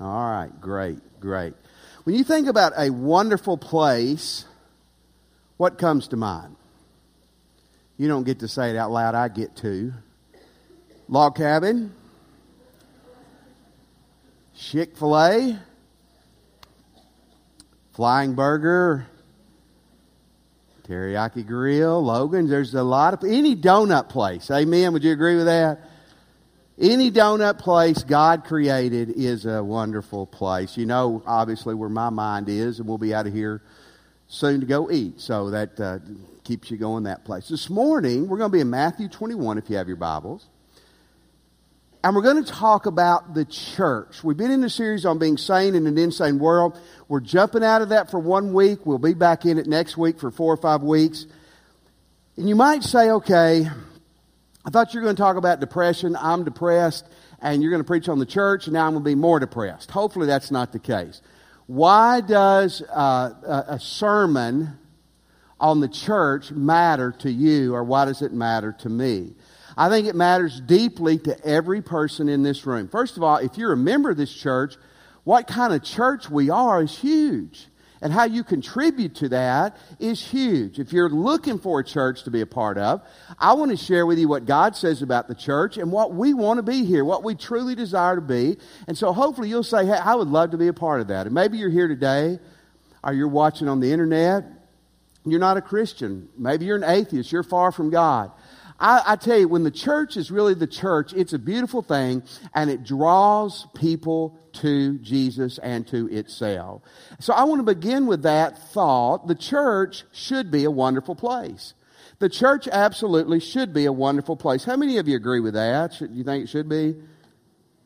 All right, great, great. When you think about a wonderful place, what comes to mind? You don't get to say it out loud, I get to. Log cabin, Chick fil A, Flying Burger, Teriyaki Grill, Logan's. There's a lot of, any donut place. Amen. Would you agree with that? Any donut place God created is a wonderful place. You know, obviously, where my mind is, and we'll be out of here soon to go eat. So that uh, keeps you going that place. This morning, we're going to be in Matthew 21 if you have your Bibles. And we're going to talk about the church. We've been in a series on being sane in an insane world. We're jumping out of that for one week. We'll be back in it next week for four or five weeks. And you might say, okay, I thought you were going to talk about depression. I'm depressed. And you're going to preach on the church. And now I'm going to be more depressed. Hopefully that's not the case. Why does uh, a sermon on the church matter to you or why does it matter to me? I think it matters deeply to every person in this room. First of all, if you're a member of this church, what kind of church we are is huge. And how you contribute to that is huge. If you're looking for a church to be a part of, I want to share with you what God says about the church and what we want to be here, what we truly desire to be. And so hopefully you'll say, hey, I would love to be a part of that. And maybe you're here today or you're watching on the internet. You're not a Christian. Maybe you're an atheist. You're far from God. I, I, tell you, when the church is really the church, it's a beautiful thing and it draws people to Jesus and to itself. So I want to begin with that thought. The church should be a wonderful place. The church absolutely should be a wonderful place. How many of you agree with that? Should, you think it should be?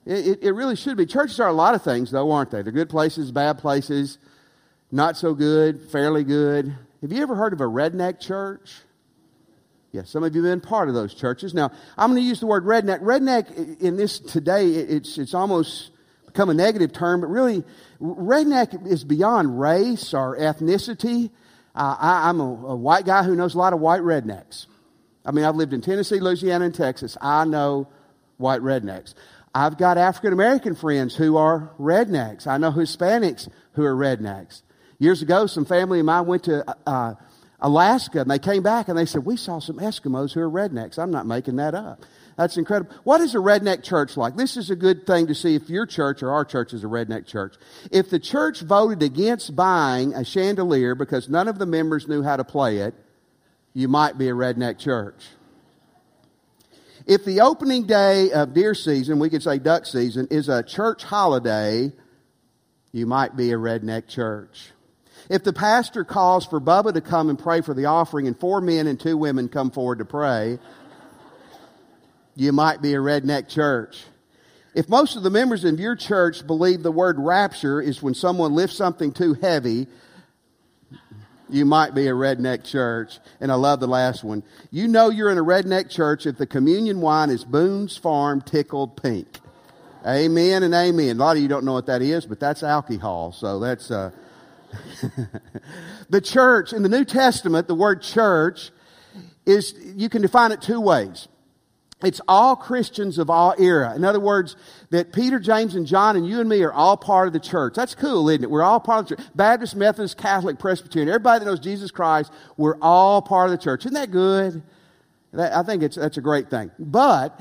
It, it, it really should be. Churches are a lot of things, though, aren't they? They're good places, bad places, not so good, fairly good. Have you ever heard of a redneck church? Yes, some of you have been part of those churches. Now, I'm going to use the word redneck. Redneck in this today, it's, it's almost become a negative term, but really, redneck is beyond race or ethnicity. Uh, I, am a, a white guy who knows a lot of white rednecks. I mean, I've lived in Tennessee, Louisiana, and Texas. I know white rednecks. I've got African American friends who are rednecks. I know Hispanics who are rednecks. Years ago, some family of mine went to uh, Alaska, and they came back and they said, We saw some Eskimos who are rednecks. I'm not making that up. That's incredible. What is a redneck church like? This is a good thing to see if your church or our church is a redneck church. If the church voted against buying a chandelier because none of the members knew how to play it, you might be a redneck church. If the opening day of deer season, we could say duck season, is a church holiday, you might be a redneck church. If the pastor calls for Bubba to come and pray for the offering and four men and two women come forward to pray, you might be a redneck church. If most of the members of your church believe the word rapture is when someone lifts something too heavy, you might be a redneck church. And I love the last one. You know you're in a redneck church if the communion wine is Boone's Farm tickled pink. Amen and amen. A lot of you don't know what that is, but that's alcohol. So that's, uh, the church, in the New Testament, the word church is, you can define it two ways. It's all Christians of all era. In other words, that Peter, James, and John and you and me are all part of the church. That's cool, isn't it? We're all part of the church. Baptist, Methodist, Catholic, Presbyterian, everybody that knows Jesus Christ, we're all part of the church. Isn't that good? That, I think it's, that's a great thing. But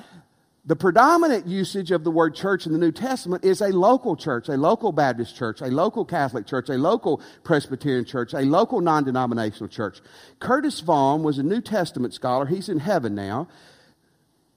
the predominant usage of the word church in the New Testament is a local church, a local Baptist church, a local Catholic church, a local Presbyterian church, a local non denominational church. Curtis Vaughan was a New Testament scholar. He's in heaven now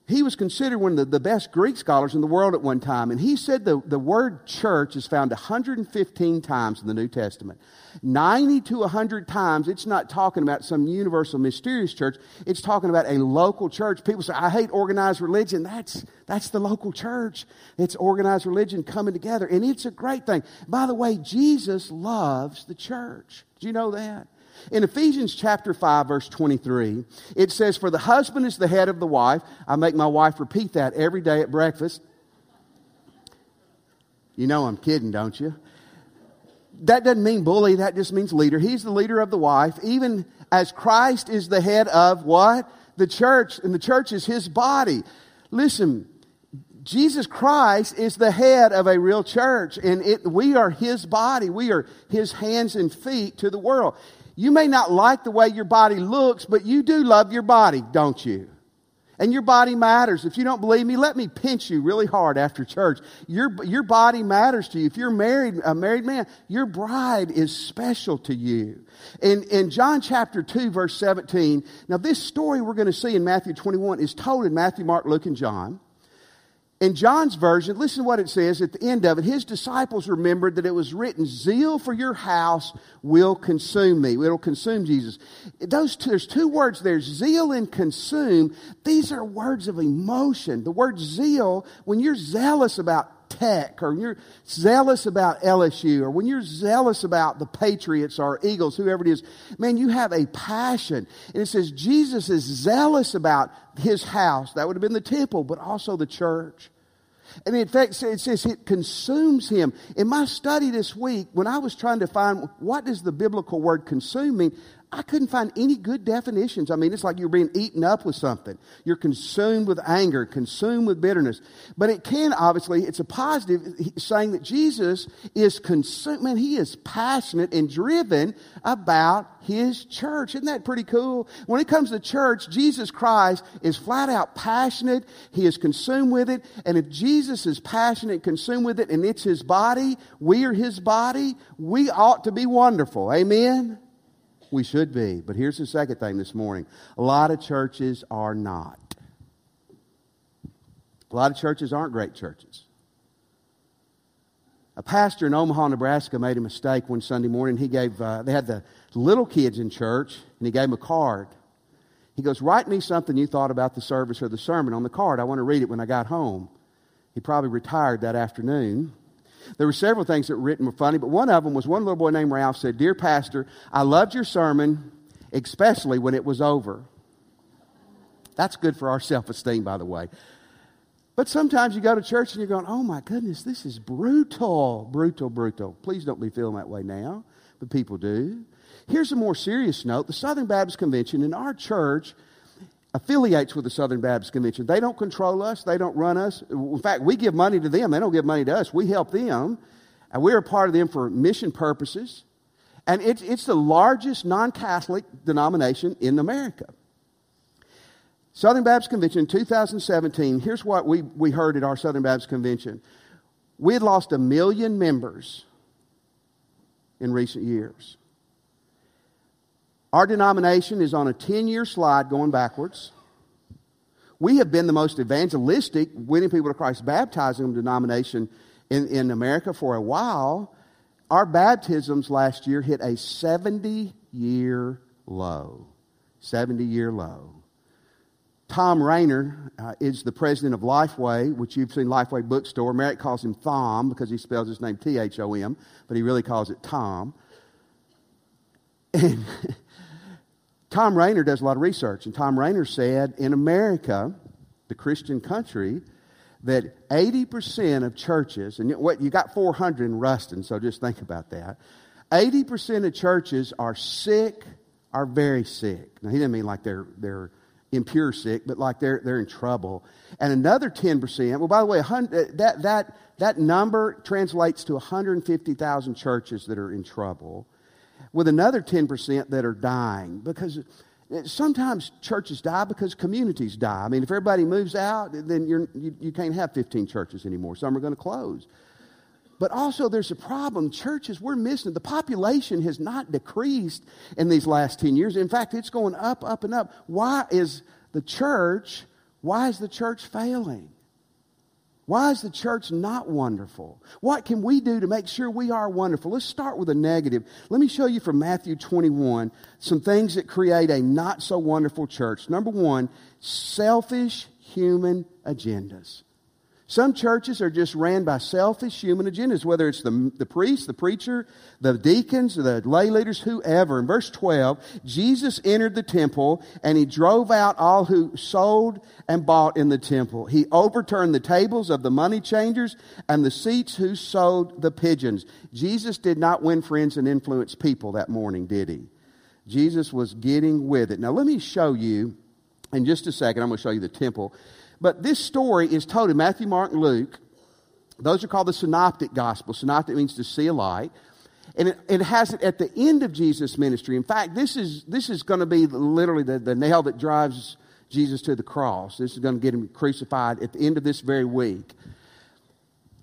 he was considered one of the, the, best Greek scholars in the world at one time. And he said the, the word church is found 115 times in the New Testament. 90 to 100 times, it's not talking about some universal mysterious church. It's talking about a local church. People say, I hate organized religion. That's, that's the local church. It's organized religion coming together. And it's a great thing. By the way, Jesus loves the church. Do you know that? In Ephesians chapter 5, verse 23, it says, For the husband is the head of the wife. I make my wife repeat that every day at breakfast. You know I'm kidding, don't you? That doesn't mean bully, that just means leader. He's the leader of the wife, even as Christ is the head of what? The church, and the church is his body. Listen, Jesus Christ is the head of a real church, and it, we are His body. We are His hands and feet to the world. You may not like the way your body looks, but you do love your body, don't you? And your body matters. If you don't believe me, let me pinch you really hard after church. Your, your body matters to you. If you're married, a married man, your bride is special to you. In, in John chapter 2, verse 17, now this story we're going to see in Matthew 21 is told in Matthew, Mark, Luke, and John. In John's version, listen to what it says at the end of it. His disciples remembered that it was written, Zeal for your house will consume me. It'll consume Jesus. Those two, there's two words there, zeal and consume. These are words of emotion. The word zeal, when you're zealous about Tech, or you're zealous about LSU, or when you're zealous about the Patriots or Eagles, whoever it is, man, you have a passion. And it says Jesus is zealous about his house. That would have been the temple, but also the church. And in fact, it says it consumes him. In my study this week, when I was trying to find what does the biblical word consume mean, I couldn't find any good definitions. I mean, it's like you're being eaten up with something. You're consumed with anger, consumed with bitterness. But it can obviously, it's a positive saying that Jesus is consumed. Man, he is passionate and driven about his church. Isn't that pretty cool? When it comes to church, Jesus Christ is flat out passionate. He is consumed with it. And if Jesus is passionate consumed with it and it's his body, we are his body, we ought to be wonderful. Amen? We should be. But here's the second thing this morning a lot of churches are not. A lot of churches aren't great churches. A pastor in Omaha, Nebraska made a mistake one Sunday morning. He gave, uh, they had the little kids in church, and he gave them a card. He goes, Write me something you thought about the service or the sermon on the card. I want to read it when I got home. He probably retired that afternoon. There were several things that were written were funny, but one of them was one little boy named Ralph said, Dear Pastor, I loved your sermon, especially when it was over. That's good for our self esteem, by the way. But sometimes you go to church and you're going, oh my goodness, this is brutal, brutal, brutal. Please don't be feeling that way now, but people do. Here's a more serious note the Southern Baptist Convention in our church affiliates with the Southern Baptist Convention. They don't control us, they don't run us. In fact, we give money to them, they don't give money to us. We help them, and we're a part of them for mission purposes. And it's, it's the largest non Catholic denomination in America. Southern Baptist Convention 2017, here's what we, we heard at our Southern Baptist Convention. We had lost a million members in recent years. Our denomination is on a 10 year slide going backwards. We have been the most evangelistic, winning people to Christ, baptizing them denomination in, in America for a while. Our baptisms last year hit a 70 year low. 70 year low. Tom Rainer uh, is the president of Lifeway, which you've seen Lifeway Bookstore. Merritt calls him Thom because he spells his name T H O M, but he really calls it Tom. And Thom Rainer does a lot of research, and Tom Rainer said in America, the Christian country, that 80% of churches, and what you got 400 in Ruston, so just think about that. 80% of churches are sick, are very sick. Now, he didn't mean like they're, they're impure sick, but like they're, they're in trouble. And another 10%, well, by the way, uh, that, that, that number translates to 150,000 churches that are in trouble with another 10% that are dying because sometimes churches die because communities die. I mean, if everybody moves out, then you, you can't have 15 churches anymore. Some are going to close. But also, there's a problem. Churches, we're missing. The population has not decreased in these last 10 years. In fact, it's going up, up, and up. Why is the church, why is the church failing? Why is the church not wonderful? What can we do to make sure we are wonderful? Let's start with a negative. Let me show you from Matthew 21 some things that create a not so wonderful church. Number one, selfish human agendas. Some churches are just ran by selfish human agendas, whether it's the, the priest, the preacher, the deacons, the lay leaders, whoever. In verse 12, Jesus entered the temple and he drove out all who sold and bought in the temple. He overturned the tables of the money changers and the seats who sold the pigeons. Jesus did not win friends and influence people that morning, did he? Jesus was getting with it. Now, let me show you in just a second, I'm going to show you the temple. But this story is told in Matthew, Mark, and Luke. Those are called the synoptic gospels. Synoptic means to see a light. And it, it, has it at the end of Jesus' ministry. In fact, this is, this is going to be literally the, the nail that drives Jesus to the cross. This is going to get him crucified at the end of this very week.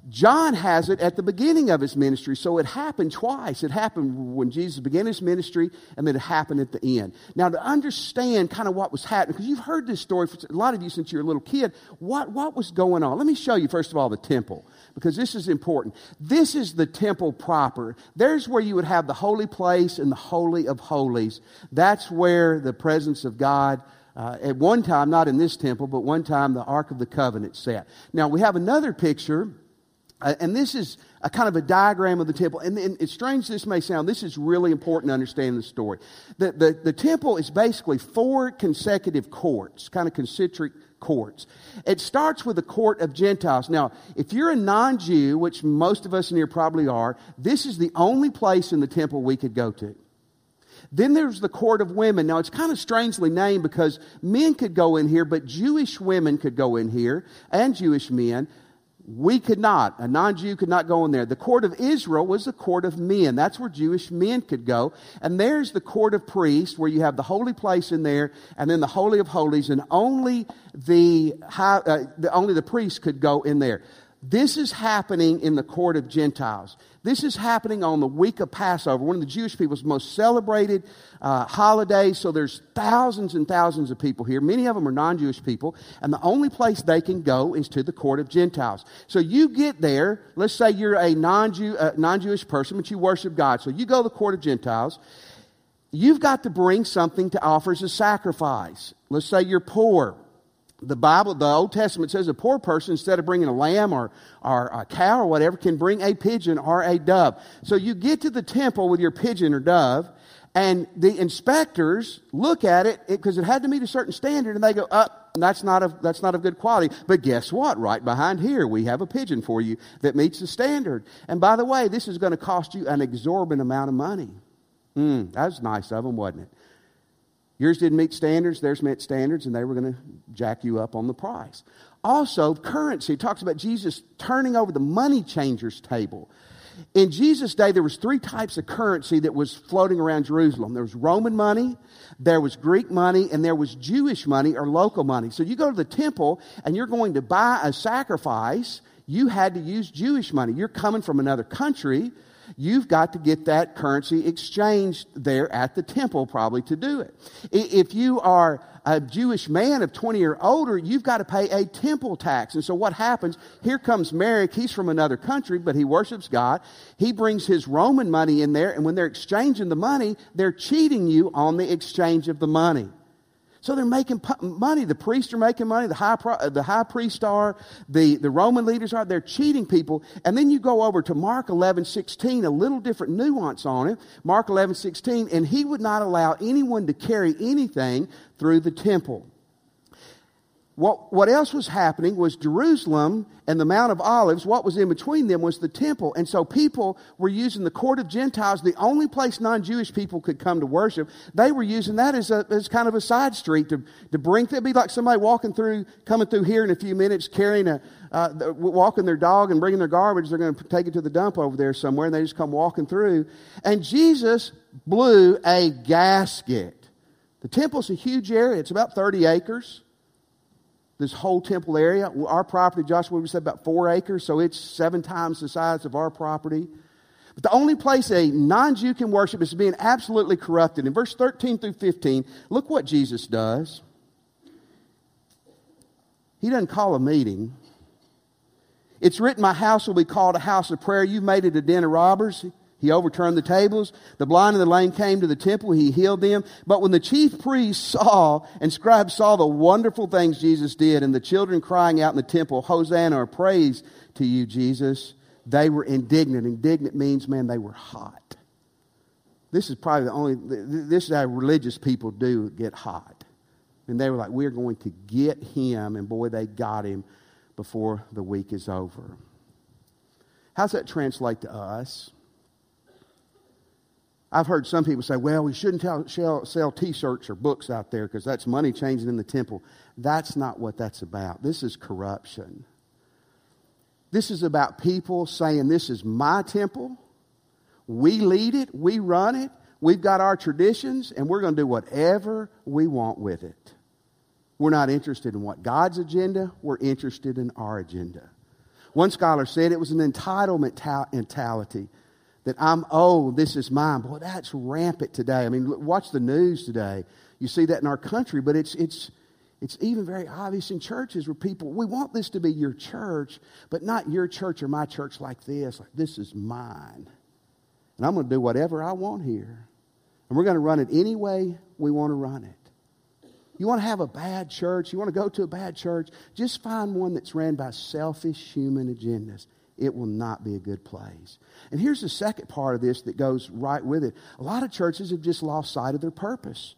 John has it at the beginning of his ministry, so it happened twice. It happened when Jesus began his ministry, and then it happened at the end. Now, to understand kind of what was happening, because you've heard this story for a lot of you since you were a little kid, what, what was going on? Let me show you, first of all, the temple, because this is important. This is the temple proper. There's where you would have the holy place and the holy of holies. That's where the presence of God uh, at one time, not in this temple, but one time the Ark of the Covenant sat. Now, we have another picture uh, and this is a kind of a diagram of the temple. And, and as strange this may sound, this is really important to understand the story. The, the, the temple is basically four consecutive courts, kind of concentric courts. It starts with the court of Gentiles. Now, if you're a non Jew, which most of us in here probably are, this is the only place in the temple we could go to. Then there's the court of women. Now, it's kind of strangely named because men could go in here, but Jewish women could go in here and Jewish men. We could not. A non Jew could not go in there. The court of Israel was the court of men. That's where Jewish men could go. And there's the court of priests, where you have the holy place in there, and then the Holy of Holies, and only the, high, uh, the, only the priests could go in there. This is happening in the court of Gentiles. This is happening on the week of Passover, one of the Jewish people's most celebrated uh, holidays. So there's thousands and thousands of people here. Many of them are non Jewish people. And the only place they can go is to the court of Gentiles. So you get there. Let's say you're a non uh, non-Jewish person, but you worship God. So you go to the court of Gentiles. You've got to bring something to offer as a sacrifice. Let's say you're poor the Bible, the Old Testament says a poor person, instead of bringing a lamb or, or a cow or whatever, can bring a pigeon or a dove. So you get to the temple with your pigeon or dove, and the inspectors look at it because it, it, had to meet a certain standard, and they go, "Up, oh, that's not of that's not of good quality." But guess what? Right behind here, we have a pigeon for you that meets the standard. And by the way, this is going to cost you an exorbitant amount of money. Mm, that was nice of them, wasn't it? Yours didn't meet standards, theirs met standards, and they were going to jack you up on the price. Also, currency. Talks about Jesus turning over the money changers table. In Jesus' day, there was three types of currency that was floating around Jerusalem. There was Roman money, there was Greek money, and there was Jewish money or local money. So you go to the temple and you're going to buy a sacrifice, you had to use Jewish money. You're coming from another country, you've got to get that currency exchanged there at the temple probably to do it. If you are a Jewish man of 20 or older, you've got to pay a temple tax. And so what happens? Here comes Merrick. He's from another country, but he worships God. He brings his Roman money in there, and when they're exchanging the money, they're cheating you on the exchange of the money. So they're making money. The priests are making money. The high, the high priest are. The, the Roman leaders are. They're cheating people. And then you go over to Mark 11, 16, a little different nuance on it. Mark 11, 16, and he would not allow anyone to carry anything through the temple. What, what else was happening was Jerusalem and the Mount of Olives, what was in between them was the temple. And so people were using the court of Gentiles, the only place non Jewish people could come to worship. They were using that as, a, as kind of a side street to, to bring, it'd be like somebody walking through, coming through here in a few minutes, carrying a, uh, walking their dog and bringing their garbage. They're going to take it to the dump over there somewhere, and they just come walking through. And Jesus blew a gasket. The temple's a huge area, it's about 30 acres this whole temple area. Our property, Joshua, we said about four acres, so it's seven times the size of our property. But the only place a non Jew can worship is being absolutely corrupted. In verse 13 through 15, look what Jesus does. He doesn't call a meeting. It's written, My house will be called a house of prayer. You've made it a den of robbers. He overturned the tables. The blind and the lame came to the temple. He healed them. But when the chief priests saw and scribes saw the wonderful things Jesus did and the children crying out in the temple, Hosanna or praise to you, Jesus, they were indignant. Indignant means, man, they were hot. This is probably the only, this is how religious people do get hot. And they were like, we're going to get him. And boy, they got him before the week is over. How's that translate to us? I've heard some people say, well, we shouldn't tell, sell, t shirts or books out there because that's money changing in the temple. That's not what that's about. This is corruption. This is about people saying, This is my temple. We lead it, we run it, we've got our traditions, and we're going to do whatever we want with it. We're not interested in what God's agenda, we're interested in our agenda. One scholar said it was an entitlement mentality that I'm, oh, this is mine. Boy, that's rampant today. I mean, watch the news today. You see that in our country, but it's, it's, it's even very obvious in churches where people, we want this to be your church, but not your church or my church like this. Like, this is mine. And I'm going to do whatever I want here. And we're going to run it any way we want to run it. You want to have a bad church? You want to go to a bad church? Just find one that's ran by selfish human agendas. It will not be a good place. And here's the second part of this that goes right with it. A lot of churches have just lost sight of their purpose.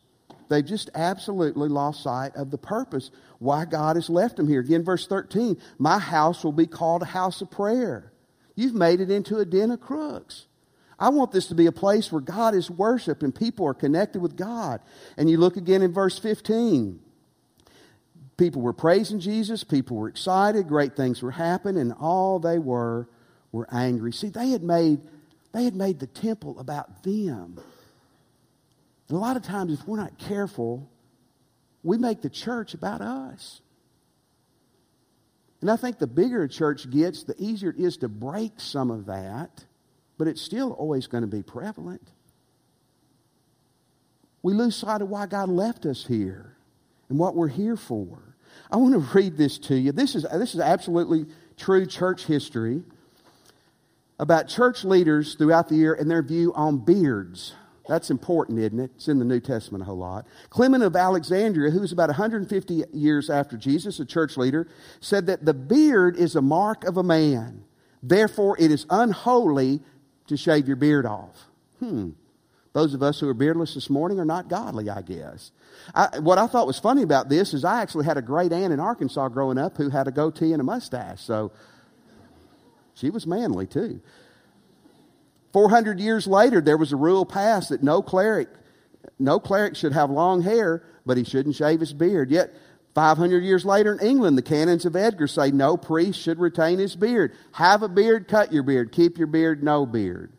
They've just absolutely lost sight of the purpose why God has left them here. Again, verse 13 My house will be called a house of prayer. You've made it into a den of crooks. I want this to be a place where God is worshiped and people are connected with God. And you look again in verse 15. People were praising Jesus, people were excited, great things were happening, and all they were were angry. See, they had made they had made the temple about them. And a lot of times if we're not careful, we make the church about us. And I think the bigger a church gets, the easier it is to break some of that but it's still always going to be prevalent. We lose sight of why God left us here and what we're here for. I want to read this to you. This is, this is absolutely true church history about church leaders throughout the year and their view on beards. That's important, isn't it? It's in the New Testament a whole lot. Clement of Alexandria, who was about 150 years after Jesus, a church leader, said that the beard is a mark of a man. Therefore, it is unholy to shave your beard off. Hmm. Those of us who are beardless this morning are not godly, I guess. I, what I thought was funny about this is I actually had a great aunt in Arkansas growing up who had a goatee and a mustache. So she was manly too. 400 years later, there was a rule passed that no cleric, no cleric should have long hair, but he shouldn't shave his beard. Yet 500 years later in England, the canons of Edgar say no priest should retain his beard. Have a beard, cut your beard. Keep your beard, no beard.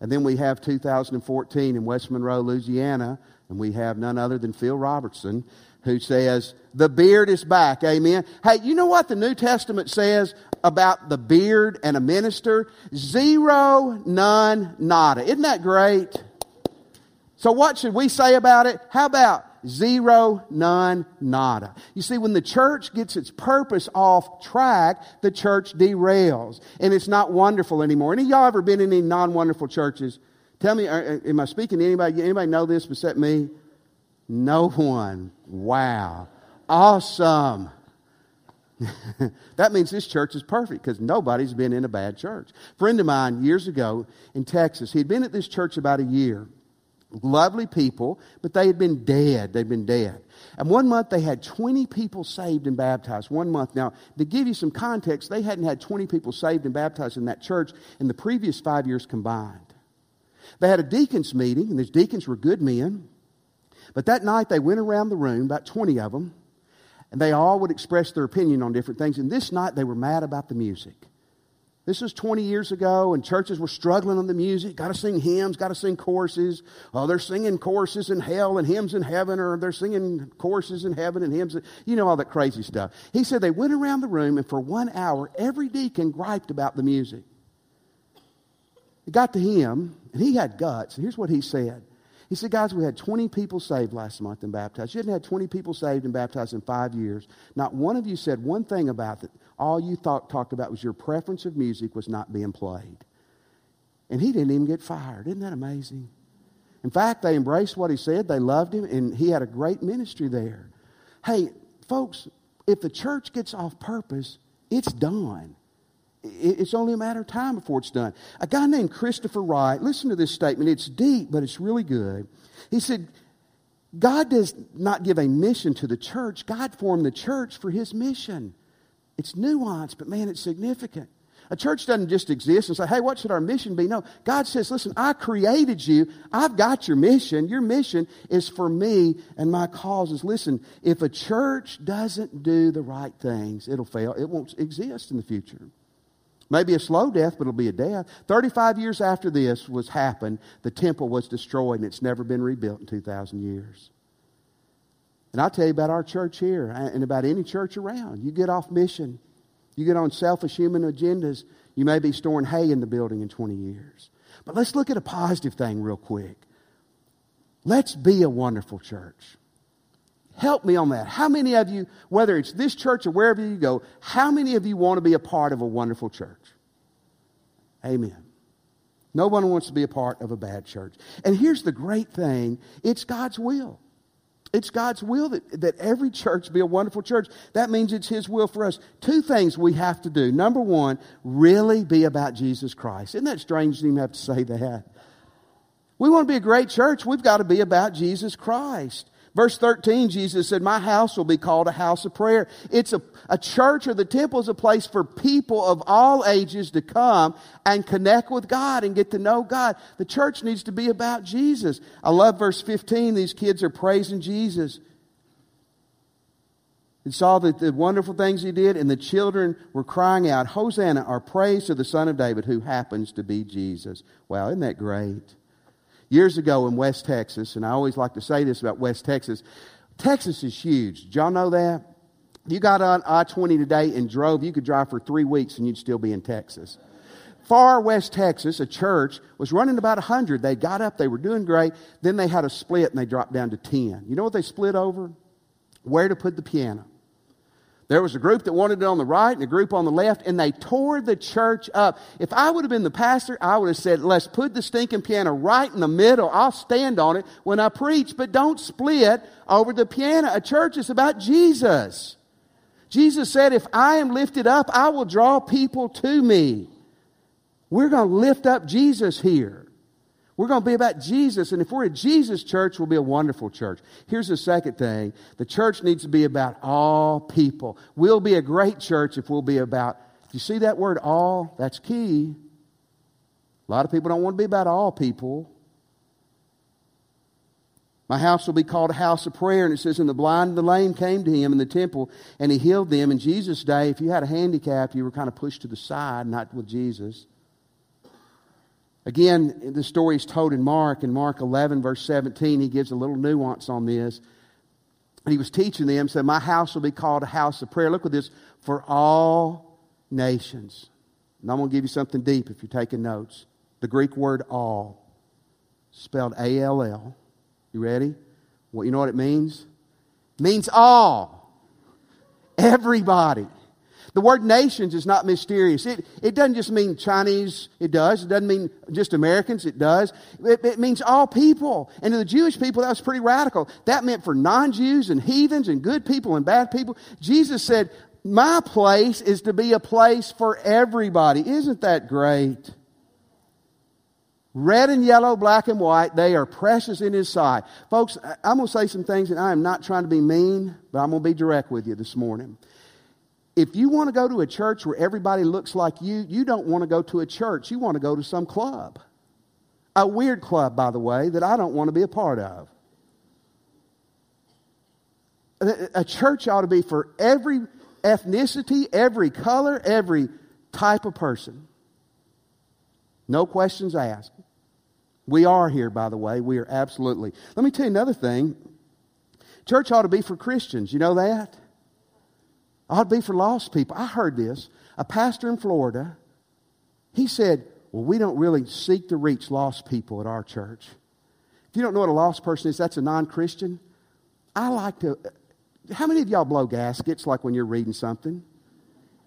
And then we have 2014 in West Monroe, Louisiana, and we have none other than Phil Robertson who says, The beard is back. Amen. Hey, you know what the New Testament says about the beard and a minister? Zero, none, nada. Isn't that great? So, what should we say about it? How about Zero, none, nada. You see, when the church gets its purpose off track, the church derails. And it's not wonderful anymore. Any y'all ever been in any non wonderful churches? Tell me, uh, uh, am I speaking to anybody? Anybody know this except me? No one. Wow. Awesome. that means this church is perfect because nobody's been in a bad church. A friend of mine years ago in Texas, he'd been at this church about a year. Lovely people, but they had been dead. They'd been dead. And one month they had 20 people saved and baptized. One month. Now, to give you some context, they hadn't had 20 people saved and baptized in that church in the previous five years combined. They had a deacons meeting, and these deacons were good men. But that night they went around the room, about 20 of them, and they all would express their opinion on different things. And this night they were mad about the music. This was 20 years ago, and churches were struggling on the music. Got to sing hymns, got to sing choruses. Oh, they're singing choruses in hell and hymns in heaven, or they're singing choruses in heaven and hymns. You know, all that crazy stuff. He said they went around the room, and for one hour, every deacon griped about the music. It got to him, and he had guts. And here's what he said He said, Guys, we had 20 people saved last month and baptized. You hadn't had 20 people saved and baptized in five years. Not one of you said one thing about it all you thought, talked about was your preference of music was not being played. And he didn't even get fired. Isn't that amazing? In fact, they embraced what he said. They loved him, and he had a great ministry there. Hey, folks, if the church gets off purpose, it's done. It's only a matter of time before it's done. A guy named Christopher Wright, listen to this statement. It's deep, but it's really good. He said, God does not give a mission to the church, God formed the church for his mission. It's nuanced, but man, it's significant. A church doesn't just exist and say, hey, what should our mission be? No, God says, listen, I created you. I've got your mission. Your mission is for me and my causes. Listen, if a church doesn't do the right things, it'll fail. It won't exist in the future. Maybe a slow death, but it'll be a death. 35 years after this was happened, the temple was destroyed and it's never been rebuilt in 2,000 years. And I'll tell you about our church here and about any church around. You get off mission, you get on selfish human agendas, you may be storing hay in the building in 20 years. But let's look at a positive thing real quick. Let's be a wonderful church. Help me on that. How many of you, whether it's this church or wherever you go, how many of you want to be a part of a wonderful church? Amen. No one wants to be a part of a bad church. And here's the great thing it's God's will. It's God's will that, that every church be a wonderful church. That means it's His will for us. Two things we have to do. Number one, really be about Jesus Christ. Isn't that strange to even have to say that? We want to be a great church. We've got to be about Jesus Christ. Verse 13, Jesus said, My house will be called a house of prayer. It's a, a church or the temple is a place for people of all ages to come and connect with God and get to know God. The church needs to be about Jesus. I love verse 15. These kids are praising Jesus. And saw the, the wonderful things he did, and the children were crying out, Hosanna, our praise to the Son of David, who happens to be Jesus. Wow, isn't that great? Years ago in West Texas, and I always like to say this about West Texas Texas is huge. Did y'all know that? You got on I 20 today and drove, you could drive for three weeks and you'd still be in Texas. Far West Texas, a church was running about 100. They got up, they were doing great. Then they had a split and they dropped down to 10. You know what they split over? Where to put the piano. There was a group that wanted it on the right and a group on the left, and they tore the church up. If I would have been the pastor, I would have said, let's put the stinking piano right in the middle. I'll stand on it when I preach, but don't split over the piano. A church is about Jesus. Jesus said, if I am lifted up, I will draw people to me. We're going to lift up Jesus here. We're going to be about Jesus. And if we're a Jesus church, we'll be a wonderful church. Here's the second thing the church needs to be about all people. We'll be a great church if we'll be about, Do you see that word all? That's key. A lot of people don't want to be about all people. My house will be called a house of prayer. And it says, And the blind and the lame came to him in the temple, and he healed them. In Jesus' day, if you had a handicap, you were kind of pushed to the side, not with Jesus. Again, the story is told in Mark. In Mark 11, verse 17, he gives a little nuance on this. And he was teaching them, said, My house will be called a house of prayer. Look at this for all nations. And I'm going to give you something deep if you're taking notes. The Greek word all, spelled A L L. You ready? Well, you know what it means? It means all. Everybody. The word nations is not mysterious. It, it doesn't just mean Chinese, it does. It doesn't mean just Americans, it does. It, it means all people. And to the Jewish people, that was pretty radical. That meant for non Jews and heathens and good people and bad people. Jesus said, My place is to be a place for everybody. Isn't that great? Red and yellow, black and white, they are precious in His sight. Folks, I'm going to say some things, and I am not trying to be mean, but I'm going to be direct with you this morning if you want to go to a church where everybody looks like you, you don't want to go to a church. You want to go to some club. A weird club, by the way, that I don't want to be a part of. A church ought to be for every ethnicity, every color, every type of person. No questions asked. We are here, by the way. We are absolutely. Let me tell you another thing. Church ought to be for Christians. You know that? Ought to be for lost people. I heard this. A pastor in Florida, he said, Well, we don't really seek to reach lost people at our church. If you don't know what a lost person is, that's a non Christian. I like to. How many of y'all blow gaskets like when you're reading something?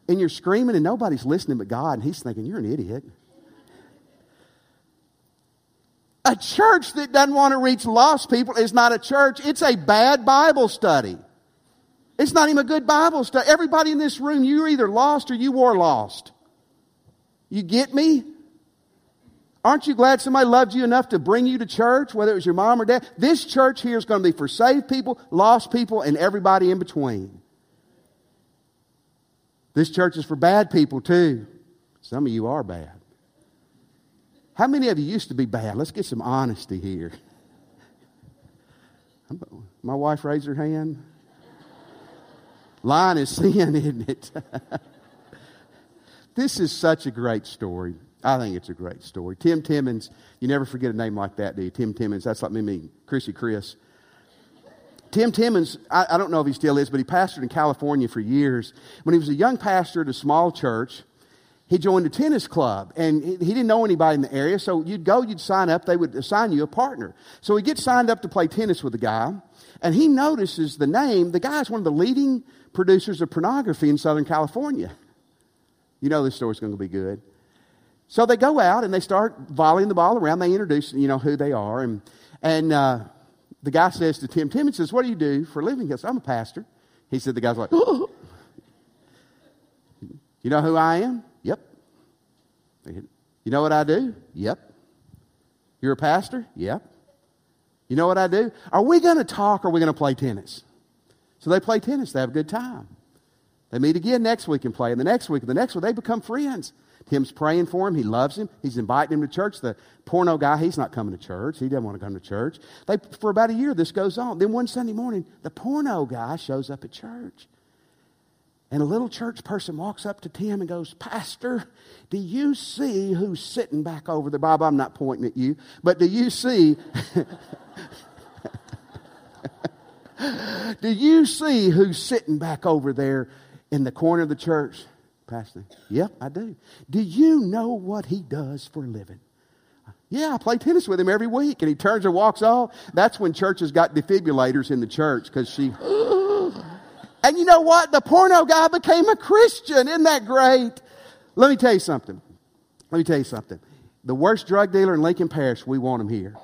And you're screaming and nobody's listening but God, and He's thinking, You're an idiot. A church that doesn't want to reach lost people is not a church, it's a bad Bible study. It's not even a good Bible study. Everybody in this room, you're either lost or you were lost. You get me? Aren't you glad somebody loved you enough to bring you to church, whether it was your mom or dad? This church here is going to be for saved people, lost people, and everybody in between. This church is for bad people too. Some of you are bad. How many of you used to be bad? Let's get some honesty here. My wife raised her hand. Lying is sin, isn't it? this is such a great story. I think it's a great story. Tim Timmons, you never forget a name like that, do you? Tim Timmons, that's like me, me Chrissy Chris. Tim Timmons, I, I, don't know if he still is, but he pastored in California for years. When he was a young pastor at a small church, he joined a tennis club and he, he didn't know anybody in the area. So you'd go, you'd sign up, they would assign you a partner. So he gets signed up to play tennis with a guy and he notices the name. The guy's one of the leading producers of pornography in Southern California. You know this story's going to be good. So they go out and they start volleying the ball around. They introduce, you know, who they are. And, and uh, the guy says to Tim, Tim, he says, what do you do for a living? He says, I'm a pastor. He said, the guy's like, oh. you know who I am? Yep. You know what I do? Yep. You're a pastor? Yep. You know what I do? Are we going to talk or are we going to play tennis? So they play tennis. They have a good time. They meet again next week and play. And the next week and the next week, they become friends. Tim's praying for him. He loves him. He's inviting him to church. The porno guy, he's not coming to church. He doesn't want to come to church. They, for about a year, this goes on. Then one Sunday morning, the porno guy shows up at church. And a little church person walks up to Tim and goes, Pastor, do you see who's sitting back over there? Bob, I'm not pointing at you, but do you see. do you see who's sitting back over there in the corner of the church? Pastor, yep, I do. Do you know what he does for a living? Yeah, I play tennis with him every week. And he turns and walks off. That's when churches got defibrillators in the church because she. and you know what? The porno guy became a Christian. Isn't that great? Let me tell you something. Let me tell you something. The worst drug dealer in Lincoln Parish, we want him here.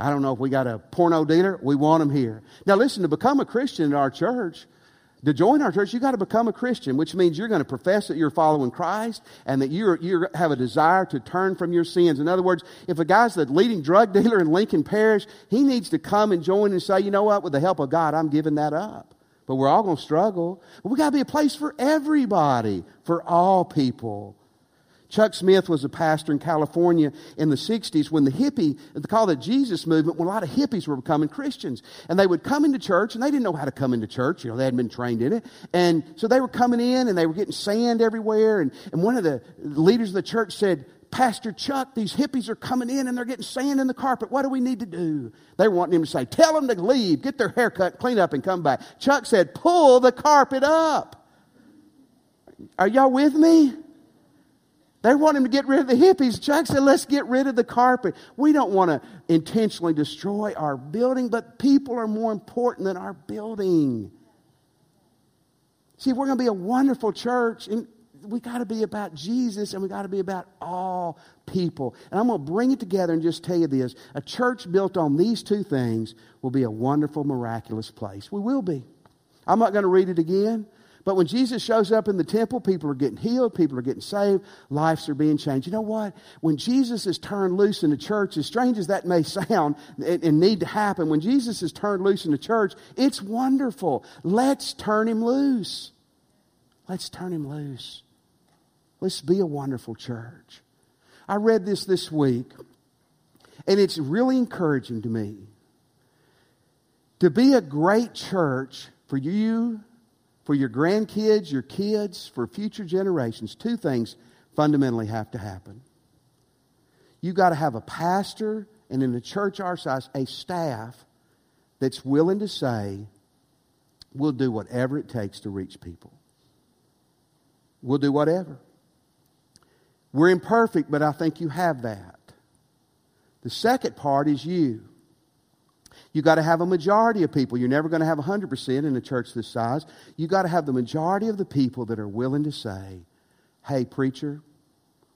I don't know if we got a porno dealer, we want him here. Now, listen, to become a Christian in our church, to join our church, you got to become a Christian, which means you're going to profess that you're following Christ and that you you have a desire to turn from your sins. In other words, if a guy's the leading drug dealer in Lincoln Parish, he needs to come and join and say, you know what, with the help of God, I'm giving that up. But we're all going to struggle. But we got to be a place for everybody, for all people. Chuck Smith was a pastor in California in the 60s when the hippie, they called it Jesus movement, when a lot of hippies were becoming Christians. And they would come into church, and they didn't know how to come into church. You know, they hadn't been trained in it. And so they were coming in, and they were getting sand everywhere. And, and one of the leaders of the church said, Pastor Chuck, these hippies are coming in and they're getting sand in the carpet. What do we need to do? They were wanting him to say, Tell them to leave, get their hair cut, clean up, and come back. Chuck said, Pull the carpet up. Are y'all with me? They want him to get rid of the hippies. Chuck said, let's get rid of the carpet. We don't want to intentionally destroy our building, but people are more important than our building. See, we're going to be a wonderful church, and we got to be about Jesus, and we got to be about all people. And I'm going to bring it together and just tell you this a church built on these two things will be a wonderful, miraculous place. We will be. I'm not going to read it again. But when Jesus shows up in the temple, people are getting healed, people are getting saved, lives are being changed. You know what? When Jesus is turned loose in the church, as strange as that may sound and need to happen, when Jesus is turned loose in the church, it's wonderful. Let's turn him loose. Let's turn him loose. Let's be a wonderful church. I read this this week, and it's really encouraging to me. To be a great church for you for your grandkids, your kids, for future generations, two things fundamentally have to happen. You got to have a pastor and in a church our size, a staff that's willing to say, we'll do whatever it takes to reach people. We'll do whatever. We're imperfect, but I think you have that. The second part is you. You got to have a majority of people. You're never going to have 100% in a church this size. You got to have the majority of the people that are willing to say, "Hey, preacher,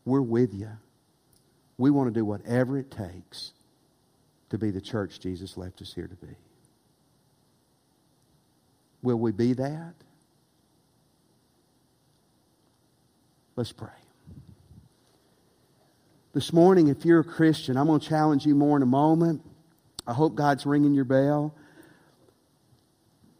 we're with you. We want to do whatever it takes to be the church Jesus left us here to be." Will we be that? Let's pray. This morning, if you're a Christian, I'm going to challenge you more in a moment. I hope God's ringing your bell.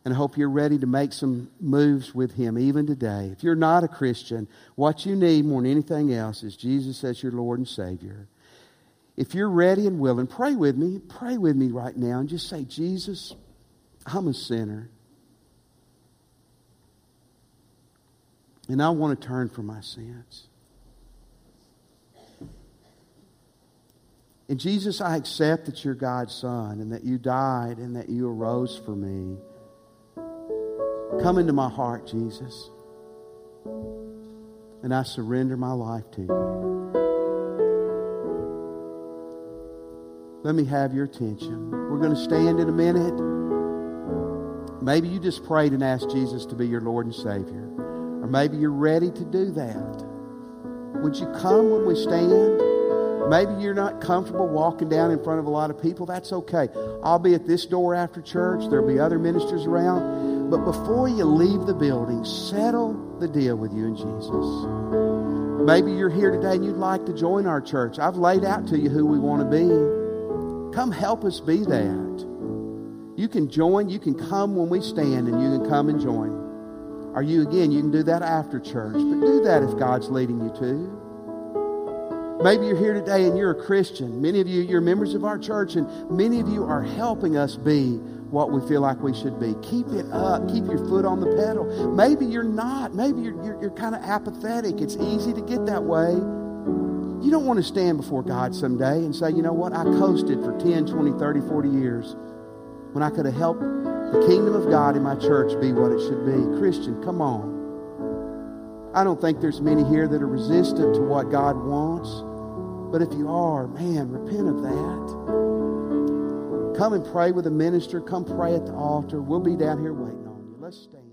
And I hope you're ready to make some moves with Him even today. If you're not a Christian, what you need more than anything else is Jesus as your Lord and Savior. If you're ready and willing, pray with me. Pray with me right now and just say, Jesus, I'm a sinner. And I want to turn from my sins. And Jesus, I accept that you're God's Son and that you died and that you arose for me. Come into my heart, Jesus. And I surrender my life to you. Let me have your attention. We're going to stand in a minute. Maybe you just prayed and asked Jesus to be your Lord and Savior. Or maybe you're ready to do that. Would you come when we stand? Maybe you're not comfortable walking down in front of a lot of people. That's okay. I'll be at this door after church. There'll be other ministers around. But before you leave the building, settle the deal with you and Jesus. Maybe you're here today and you'd like to join our church. I've laid out to you who we want to be. Come help us be that. You can join, you can come when we stand, and you can come and join. Are you, again, you can do that after church. But do that if God's leading you to. Maybe you're here today and you're a Christian. Many of you, you're members of our church, and many of you are helping us be what we feel like we should be. Keep it up. Keep your foot on the pedal. Maybe you're not. Maybe you're, you're, you're kind of apathetic. It's easy to get that way. You don't want to stand before God someday and say, you know what, I coasted for 10, 20, 30, 40 years when I could have helped the kingdom of God in my church be what it should be. Christian, come on. I don't think there's many here that are resistant to what God wants. But if you are, man, repent of that. Come and pray with a minister. Come pray at the altar. We'll be down here waiting on you. Let's stand.